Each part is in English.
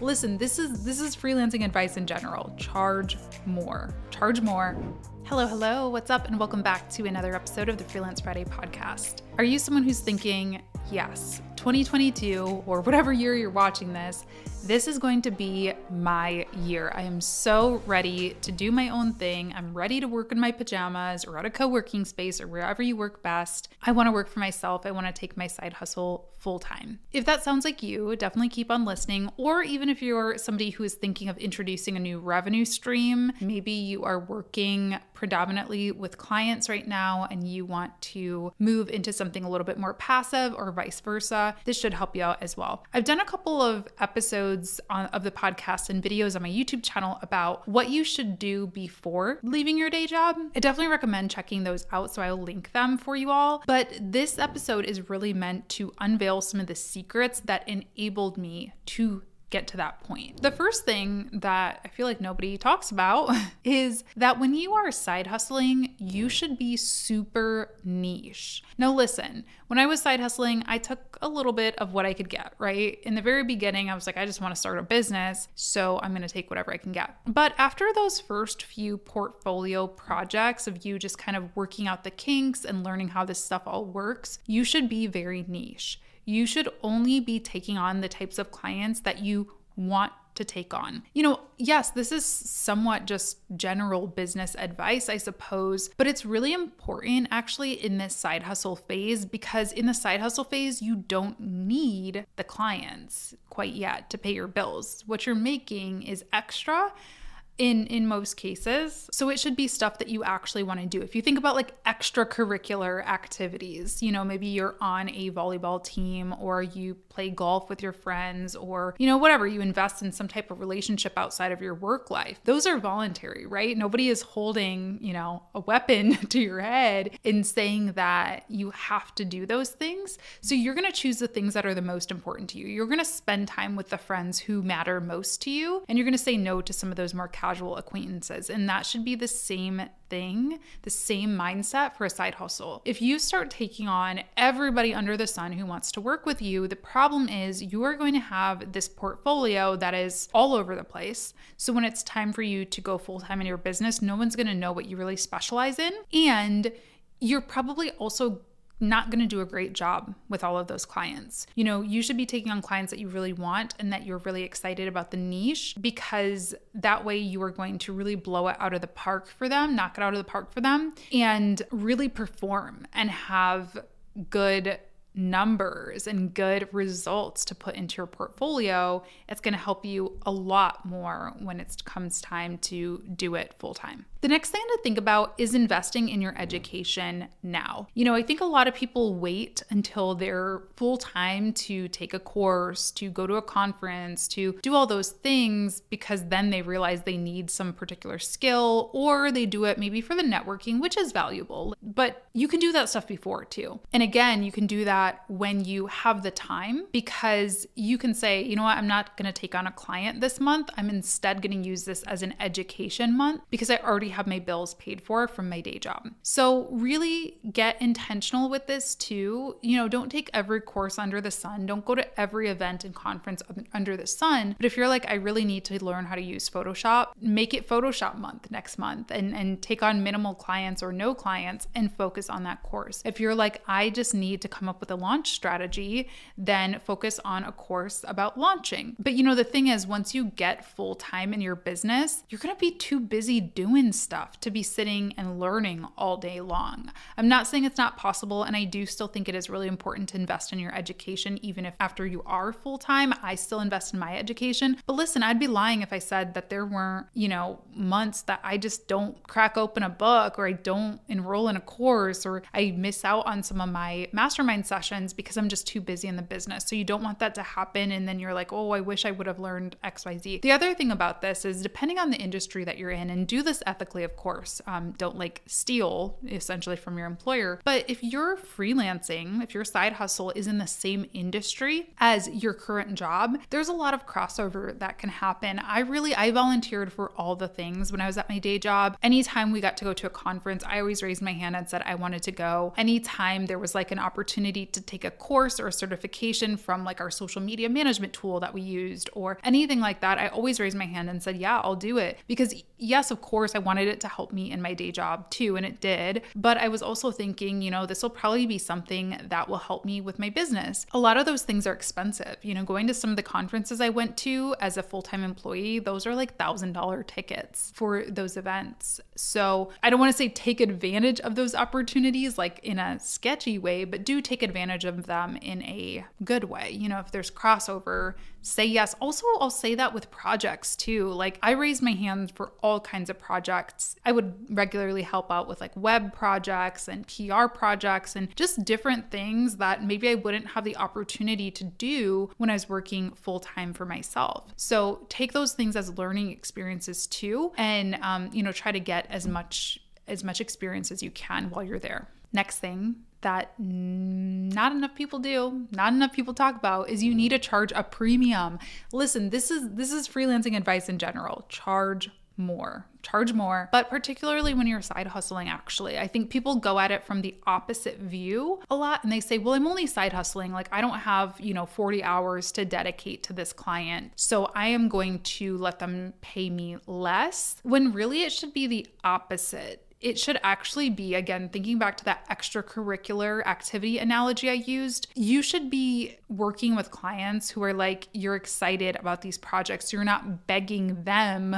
Listen, this is this is freelancing advice in general. Charge more. Charge more. Hello, hello. What's up and welcome back to another episode of the Freelance Friday podcast. Are you someone who's thinking, "Yes, 2022 or whatever year you're watching this, this is going to be my year. I am so ready to do my own thing. I'm ready to work in my pajamas or at a co working space or wherever you work best. I want to work for myself. I want to take my side hustle full time. If that sounds like you, definitely keep on listening. Or even if you're somebody who is thinking of introducing a new revenue stream, maybe you are working predominantly with clients right now and you want to move into something a little bit more passive or vice versa, this should help you out as well. I've done a couple of episodes on, of the podcast and videos on my YouTube channel about what you should do before leaving your day job. I definitely recommend checking those out, so I'll link them for you all. But this episode is really meant to unveil some of the secrets that enabled me to get to that point. The first thing that I feel like nobody talks about is that when you are side hustling, you should be super niche. Now, listen, when I was side hustling, I took a little bit of what I could get, right? In the very beginning, I was like, I just want to start a business, so I'm going to take whatever I can get. But after those first few portfolio projects of you just kind of working out the kinks and learning how this stuff all works, you should be very niche you should only be taking on the types of clients that you want to take on. You know, yes, this is somewhat just general business advice, I suppose, but it's really important actually in this side hustle phase because in the side hustle phase, you don't need the clients quite yet to pay your bills. What you're making is extra in in most cases. So it should be stuff that you actually want to do. If you think about like extracurricular activities, you know, maybe you're on a volleyball team or you play golf with your friends or you know whatever, you invest in some type of relationship outside of your work life. Those are voluntary, right? Nobody is holding, you know, a weapon to your head in saying that you have to do those things. So you're going to choose the things that are the most important to you. You're going to spend time with the friends who matter most to you and you're going to say no to some of those more casual casual acquaintances. And that should be the same thing, the same mindset for a side hustle. If you start taking on everybody under the sun who wants to work with you, the problem is you are going to have this portfolio that is all over the place. So when it's time for you to go full time in your business, no one's going to know what you really specialize in. And you're probably also not going to do a great job with all of those clients. You know, you should be taking on clients that you really want and that you're really excited about the niche because that way you are going to really blow it out of the park for them, knock it out of the park for them, and really perform and have good numbers and good results to put into your portfolio, it's going to help you a lot more when it comes time to do it full time. The next thing to think about is investing in your education now. You know, I think a lot of people wait until they're full time to take a course, to go to a conference, to do all those things because then they realize they need some particular skill or they do it maybe for the networking, which is valuable. But you can do that stuff before too. And again, you can do that when you have the time because you can say, you know what, I'm not going to take on a client this month. I'm instead going to use this as an education month because I already already have my bills paid for from my day job. So, really get intentional with this too. You know, don't take every course under the sun, don't go to every event and conference under the sun. But if you're like, I really need to learn how to use Photoshop, make it Photoshop month next month and, and take on minimal clients or no clients and focus on that course. If you're like, I just need to come up with a launch strategy, then focus on a course about launching. But you know, the thing is, once you get full time in your business, you're gonna be too busy doing stuff to be sitting and learning all day long. I'm not saying it's not possible, and I do still think it is really important to invest in your education, even if after you are full time, I still invest in my education. But listen, I'd be lying if I said that there weren't, you know, months that I just don't crack open a book or I don't enroll in a course or I miss out on some of my mastermind sessions because I'm just too busy in the business. So you don't want that to happen. And then you're like, oh, I wish I would have learned XYZ. The other thing about this is depending on the industry that you're in, and do this ethically, of course, um, don't like steal essentially from your employer. But if you're freelancing, if your side hustle is in the same industry as your current job, there's a lot of crossover that can happen. I really, I volunteered for all the things when I was at my day job. Anytime we got to go to a conference, I always raised my hand and said I wanted to go. Anytime there was like an opportunity to take a course or a certification from like our social media management tool that we used or anything like that, I always raised my hand and said, Yeah, I'll do it. Because, yes, of course, I wanted it to help me in my day job too, and it did. But I was also thinking, you know, this will probably be something that will help me with my business. A lot of those things are expensive. You know, going to some of the conferences I went to as a full time employee, those are like thousand dollar tickets for those events. So I don't want to say take advantage of those opportunities like in a sketchy way, but do take advantage of them in a good way. You know, if there's crossover, say yes. Also, I'll say that with projects too. Like I raise my hands for all kinds of projects. I would regularly help out with like web projects and PR projects and just different things that maybe I wouldn't have the opportunity to do when I was working full time for myself. So take those things as learning experiences too, and um, you know try to get as much as much experience as you can while you're there. Next thing that not enough people do, not enough people talk about is you need to charge a premium. Listen, this is this is freelancing advice in general. Charge more. Charge more, but particularly when you're side hustling, actually. I think people go at it from the opposite view a lot and they say, well, I'm only side hustling. Like, I don't have, you know, 40 hours to dedicate to this client. So I am going to let them pay me less. When really it should be the opposite it should actually be, again, thinking back to that extracurricular activity analogy I used, you should be working with clients who are like, you're excited about these projects. You're not begging them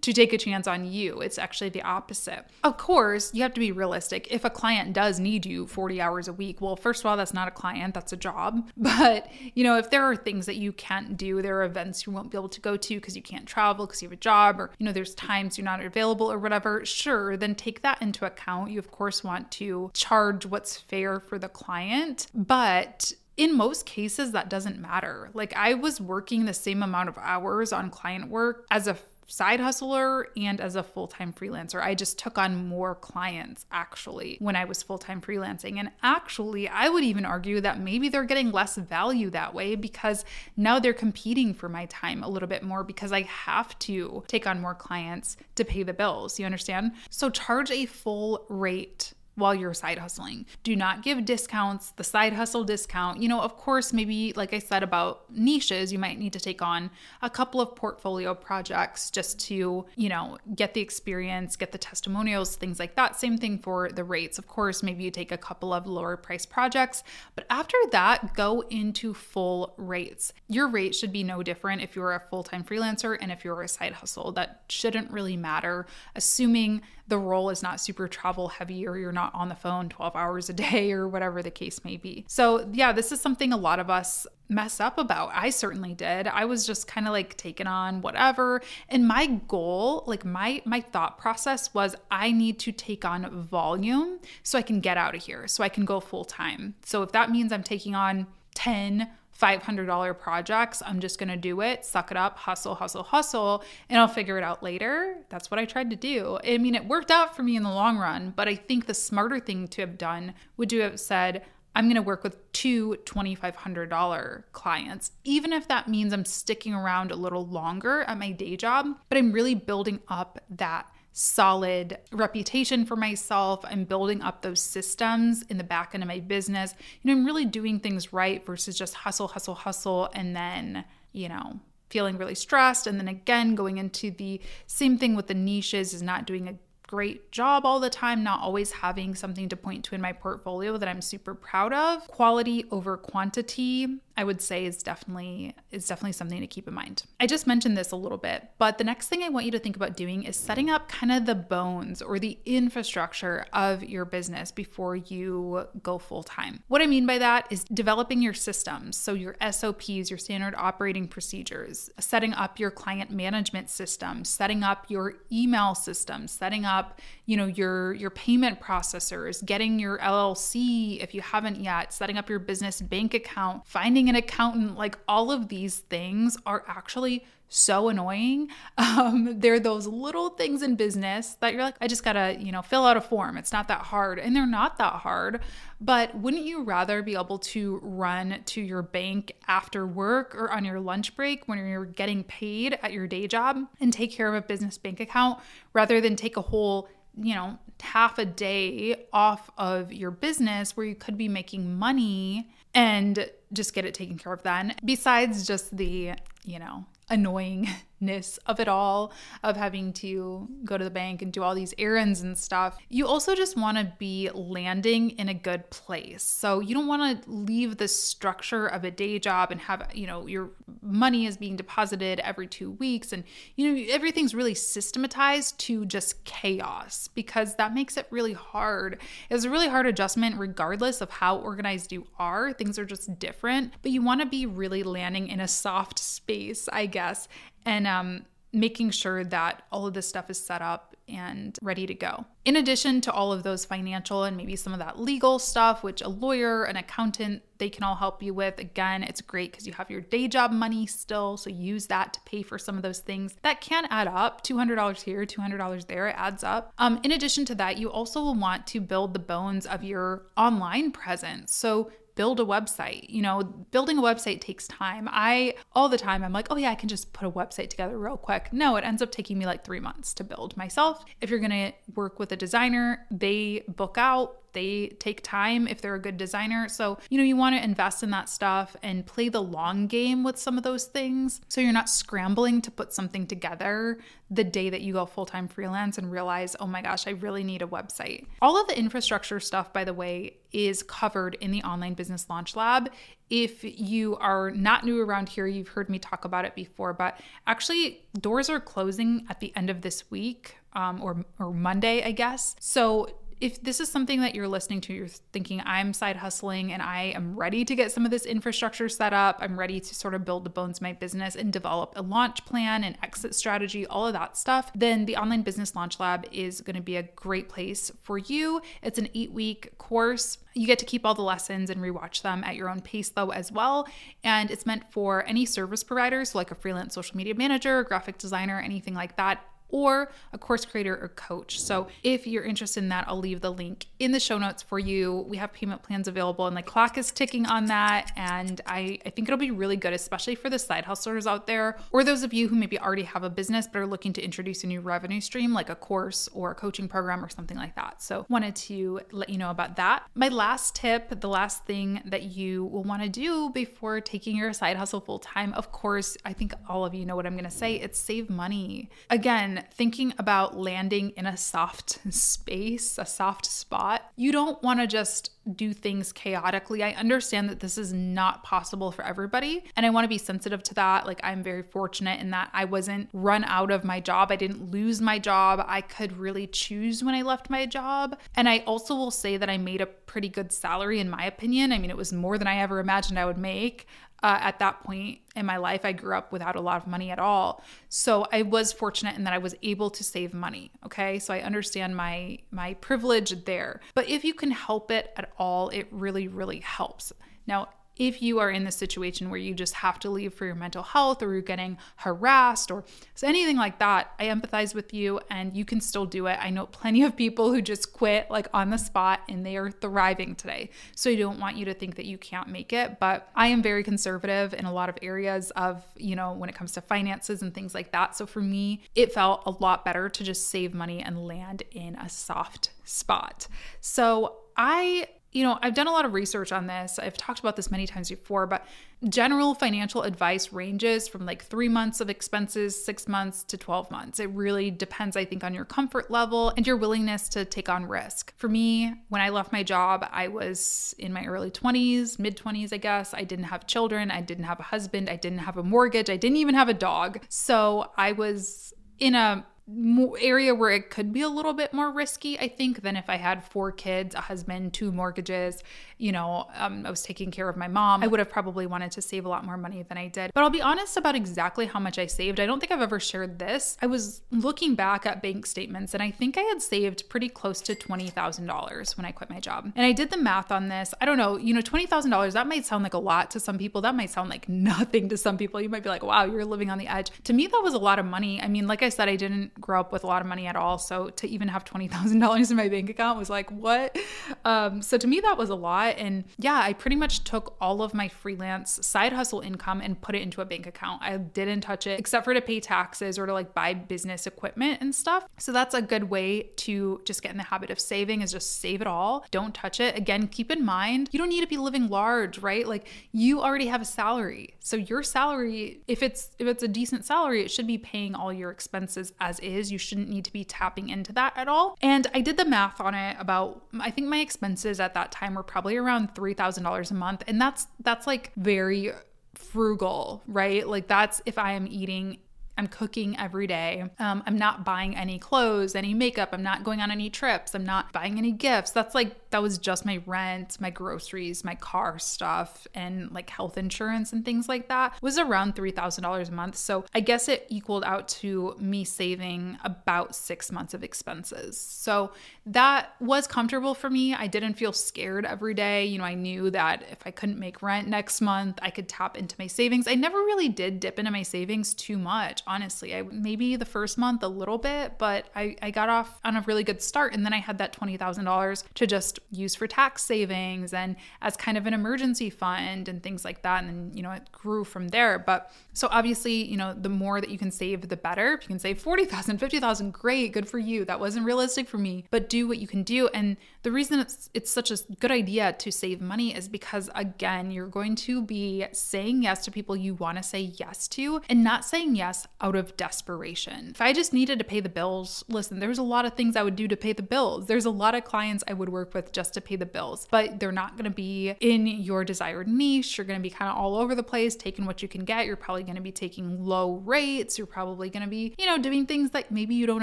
to take a chance on you. It's actually the opposite. Of course, you have to be realistic. If a client does need you 40 hours a week, well, first of all, that's not a client, that's a job. But, you know, if there are things that you can't do, there are events you won't be able to go to because you can't travel because you have a job, or, you know, there's times you're not available or whatever, sure, then take that into account. You, of course, want to charge what's fair for the client, but in most cases, that doesn't matter. Like, I was working the same amount of hours on client work as a side hustler and as a full time freelancer. I just took on more clients actually when I was full time freelancing. And actually, I would even argue that maybe they're getting less value that way because now they're competing for my time a little bit more because I have to take on more clients to pay the bills. You understand? So charge a full rate while you're side hustling. Do not give discounts, the side hustle discount. You know, of course, maybe like I said about niches, you might need to take on a couple of portfolio projects just to, you know, get the experience, get the testimonials, things like that. Same thing for the rates. Of course, maybe you take a couple of lower price projects, but after that, go into full rates. Your rate should be no different if you're a full time freelancer and if you're a side hustle. That shouldn't really matter, assuming the role is not super travel heavy or you're not on the phone 12 hours a day or whatever the case may be. So, yeah, this is something a lot of us mess up about. I certainly did. I was just kind of like taking on whatever. And my goal, like my my thought process was I need to take on volume so I can get out of here, so I can go full time. So if that means I'm taking on 10 $500 projects. I'm just going to do it, suck it up, hustle, hustle, hustle, and I'll figure it out later. That's what I tried to do. I mean, it worked out for me in the long run, but I think the smarter thing to have done would to have said, I'm going to work with two $2,500 clients, even if that means I'm sticking around a little longer at my day job, but I'm really building up that solid reputation for myself. I'm building up those systems in the back end of my business. You know, I'm really doing things right versus just hustle, hustle, hustle, and then, you know, feeling really stressed. And then again, going into the same thing with the niches is not doing a great job all the time, not always having something to point to in my portfolio that I'm super proud of. Quality over quantity I would say is definitely is definitely something to keep in mind. I just mentioned this a little bit, but the next thing I want you to think about doing is setting up kind of the bones or the infrastructure of your business before you go full time. What I mean by that is developing your systems, so your SOPs, your standard operating procedures, setting up your client management system, setting up your email system, setting up, you know, your your payment processors, getting your LLC if you haven't yet, setting up your business bank account, finding an accountant, like all of these things are actually so annoying. Um, they're those little things in business that you're like, I just gotta, you know, fill out a form. It's not that hard. And they're not that hard. But wouldn't you rather be able to run to your bank after work or on your lunch break when you're getting paid at your day job and take care of a business bank account rather than take a whole you know, half a day off of your business where you could be making money and just get it taken care of then. Besides just the, you know, annoyingness of it all, of having to go to the bank and do all these errands and stuff, you also just want to be landing in a good place. So you don't want to leave the structure of a day job and have, you know, your money is being deposited every two weeks and, you know, everything's really systematized to just chaos because that makes it really hard. It's a really hard adjustment regardless of how organized you are. Things are just different, but you want to be really landing in a soft space, I guess, and um, making sure that all of this stuff is set up and ready to go. In addition to all of those financial and maybe some of that legal stuff, which a lawyer, an accountant, they can all help you with. Again, it's great because you have your day job money still, so use that to pay for some of those things. That can add up $200 here, $200 there, it adds up. Um, in addition to that, you also will want to build the bones of your online presence. So build a website. You know, building a website takes time. I, all the time, I'm like, oh yeah, I can just put a website together real quick. No, it ends up taking me like three months to build myself. If you're gonna work with a designer, they book out they take time if they're a good designer. So, you know, you want to invest in that stuff and play the long game with some of those things. So you're not scrambling to put something together the day that you go full time freelance and realize, oh my gosh, I really need a website. All of the infrastructure stuff, by the way, is covered in the Online Business Launch Lab. If you are not new around here, you've heard me talk about it before, but actually, doors are closing at the end of this week um, or, or Monday, I guess. So if this is something that you're listening to, you're thinking, I'm side hustling and I am ready to get some of this infrastructure set up, I'm ready to sort of build the bones of my business and develop a launch plan and exit strategy, all of that stuff, then the Online Business Launch Lab is going to be a great place for you. It's an eight week course. You get to keep all the lessons and rewatch them at your own pace, though, as well. And it's meant for any service providers, so like a freelance social media manager, graphic designer, anything like that or a course creator or coach. So if you're interested in that, I'll leave the link in the show notes for you. We have payment plans available and the clock is ticking on that. And I, I think it'll be really good, especially for the side hustlers out there or those of you who maybe already have a business but are looking to introduce a new revenue stream like a course or a coaching program or something like that. So wanted to let you know about that. My last tip, the last thing that you will want to do before taking your side hustle full time, of course, I think all of you know what I'm going to say. It's save money. Again, thinking about landing in a soft space, a soft spot, you don't want to just do things chaotically. I understand that this is not possible for everybody, and I want to be sensitive to that. Like, I'm very fortunate in that I wasn't run out of my job, I didn't lose my job. I could really choose when I left my job. And I also will say that I made a pretty good salary, in my opinion. I mean, it was more than I ever imagined I would make uh, at that point in my life. I grew up without a lot of money at all. So I was fortunate in that I was able to save money. Okay. So I understand my my privilege there. But if you can help it at all, it really, really helps. Now, if you are in the situation where you just have to leave for your mental health or you're getting harassed or so anything like that, I empathize with you and you can still do it. I know plenty of people who just quit like on the spot and they are thriving today. So I don't want you to think that you can't make it, but I am very conservative in a lot of areas of, you know, when it comes to finances and things like that. So for me, it felt a lot better to just save money and land in a soft spot. So I you know, I've done a lot of research on this. I've talked about this many times before, but general financial advice ranges from like three months of expenses, six months to 12 months. It really depends, I think, on your comfort level and your willingness to take on risk. For me, when I left my job, I was in my early 20s, mid 20s, I guess. I didn't have children, I didn't have a husband, I didn't have a mortgage, I didn't even have a dog. So I was in a area where it could be a little bit more risky, I think, than if I had four kids, a husband, two mortgages, you know, um, I was taking care of my mom. I would have probably wanted to save a lot more money than I did. But I'll be honest about exactly how much I saved. I don't think I've ever shared this. I was looking back at bank statements and I think I had saved pretty close to $20,000 when I quit my job. And I did the math on this. I don't know, you know, $20,000, that might sound like a lot to some people. That might sound like nothing to some people. You might be like, wow, you're living on the edge. To me, that was a lot of money. I mean, like I said, I didn't grow up with a lot of money at all. So to even have $20,000 in my bank account was like, what? Um, so to me, that was a lot. And yeah, I pretty much took all of my freelance side hustle income and put it into a bank account. I didn't touch it except for to pay taxes or to like buy business equipment and stuff. So that's a good way to just get in the habit of saving is just save it all. Don't touch it. Again, keep in mind, you don't need to be living large, right? Like you already have a salary. So your salary, if it's if it's a decent salary, it should be paying all your expenses as is you shouldn't need to be tapping into that at all. And I did the math on it about, I think my expenses at that time were probably around $3,000 a month. And that's, that's like very frugal, right? Like that's if I am eating I'm cooking every day. Um, I'm not buying any clothes, any makeup. I'm not going on any trips. I'm not buying any gifts. That's like, that was just my rent, my groceries, my car stuff, and like health insurance and things like that was around $3,000 a month. So I guess it equaled out to me saving about six months of expenses. So that was comfortable for me. I didn't feel scared every day. You know, I knew that if I couldn't make rent next month, I could tap into my savings. I never really did dip into my savings too much honestly. I maybe the first month a little bit, but I, I got off on a really good start. And then I had that $20,000 to just use for tax savings and as kind of an emergency fund and things like that. And then, you know, it grew from there. But so obviously, you know, the more that you can save, the better. If you can save 40,000, 50,000, great, good for you. That wasn't realistic for me, but do what you can do. And the reason it's it's such a good idea to save money is because again, you're going to be saying yes to people you want to say yes to and not saying yes out of desperation. If I just needed to pay the bills, listen, there's a lot of things I would do to pay the bills. There's a lot of clients I would work with just to pay the bills, but they're not going to be in your desired niche. You're going to be kind of all over the place, taking what you can get. You're probably going to be taking low rates. You're probably going to be, you know, doing things that maybe you don't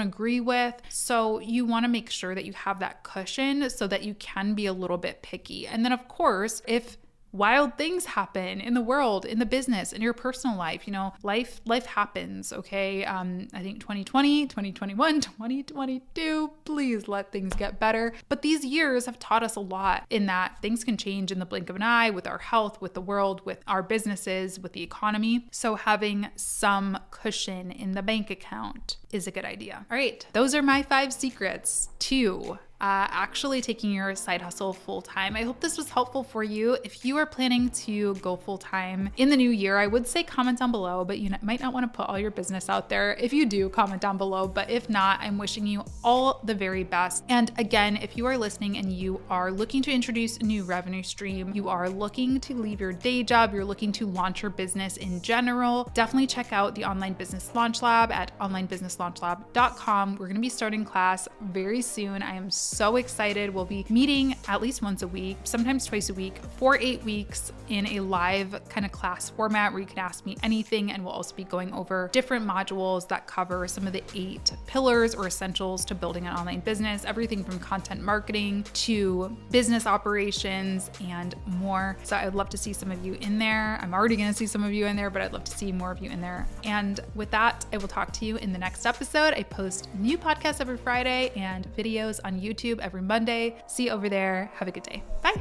agree with. So you want to make sure that you have that cushion so that you can be a little bit picky. And then, of course, if wild things happen in the world in the business in your personal life you know life life happens okay? Um i think 2020 2021 2022 please let things get better. But these years have taught us a lot in that things can change in the blink of an eye with our health with the world with our businesses with the economy. So having some cushion in the bank account is a good idea. All right those are my five secrets to uh, actually taking your side hustle full time. I hope this was helpful for you. If you are planning to go full time in the new year, I would say comment down below, but you might not want to put all your business out there. If you do, comment down below. But if not, I'm wishing you all the very best. And again, if you are listening and you are looking to introduce a new revenue stream, you are looking to leave your day job, you're looking to launch your business in general, definitely check out the Online Business Launch Lab at onlinebusinesslaunchlab.com. We're going to be starting class very soon. I am so excited. We'll be meeting at least once a week, sometimes twice a week, for eight weeks in a live kind of class format where you can ask me anything. And we'll also be going over different modules that cover some of the eight pillars or essentials to building an online business, everything from content marketing to business operations and more. So I'd love to see some of you in there. I'm already going to see some of you in there, but I'd love to see more of you in there. And with that, I will talk to you in the next episode. I post new podcasts every Friday and videos on YouTube every Monday. See you over there. Have a good day. Bye.